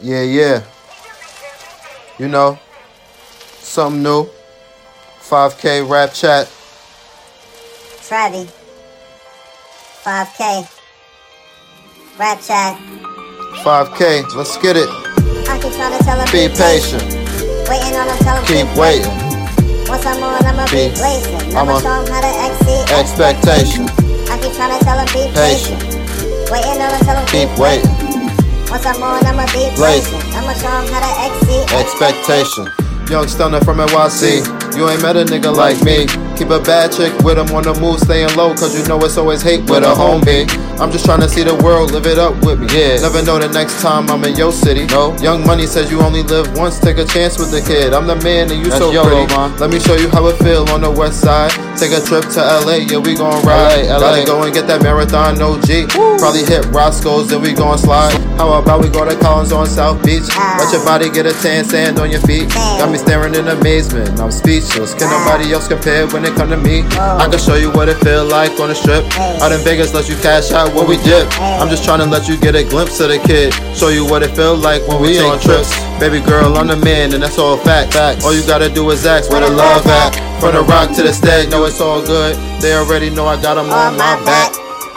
Yeah, yeah. You know, something new. 5K rap chat. Travi. 5K. Rap chat. 5K, let's get it. I keep trying to tell him Be patient. Waiting on him, tell him Keep waiting. Once I'm on, I'ma be Be- blazing. I'ma- show him how to exceed Expectation. I keep trying to tell him be Patient. patient. Waiting on him, tell him Keep waiting. Once I'm on, I'ma be Blazing. I'ma show him how to exceed Expectation. Young stunner from NYC. You ain't met a nigga like me. Keep a bad chick with him on the move, staying low, cause you know it's always hate with a homie. I'm just trying to see the world, live it up with me. Yeah. Never know the next time I'm in your city. No. Young Money says you only live once, take a chance with the kid. I'm the man and you That's so YOLO, pretty. man. Let me show you how it feel on the west side. Take a trip to LA, yeah, we gon' ride. LA. Gotta go and get that marathon, no G. Probably hit Roscoe's, then we gon' slide. How about we go to Collins on South Beach? Ah. Let your body get a tan, sand on your feet. Got me staring in amazement, I'm speechless. Can ah. nobody else compare when it come to me? I can show you what it feel like on the strip. Out in Vegas, let you cash out when we dip. I'm just trying to let you get a glimpse of the kid. Show you what it feel like when we on trips. Baby girl, I'm the man, and that's all fact. All you gotta do is ask where the love at. From the rock to the stage, know it's all good. They already know I got 'em on my back.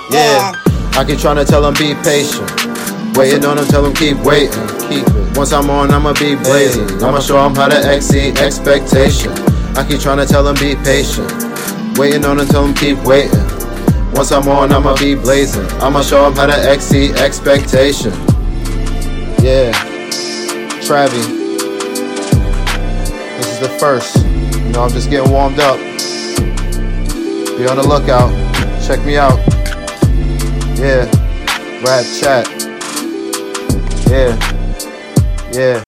Yeah, I keep trying to tell them be patient. Waiting on them, tell them keep waiting. Keep it. Once I'm on, I'ma be blazing. I'ma show them how to exceed expectation. I keep trying to tell them be patient. Waiting on them, them keep waiting. Once I'm on, I'ma be blazing. I'ma show them how to exceed expectation. Yeah, Travi. This is the first. You know, I'm just getting warmed up. Be on the lookout. Check me out. Yeah. Rap chat. Yeah. Yeah.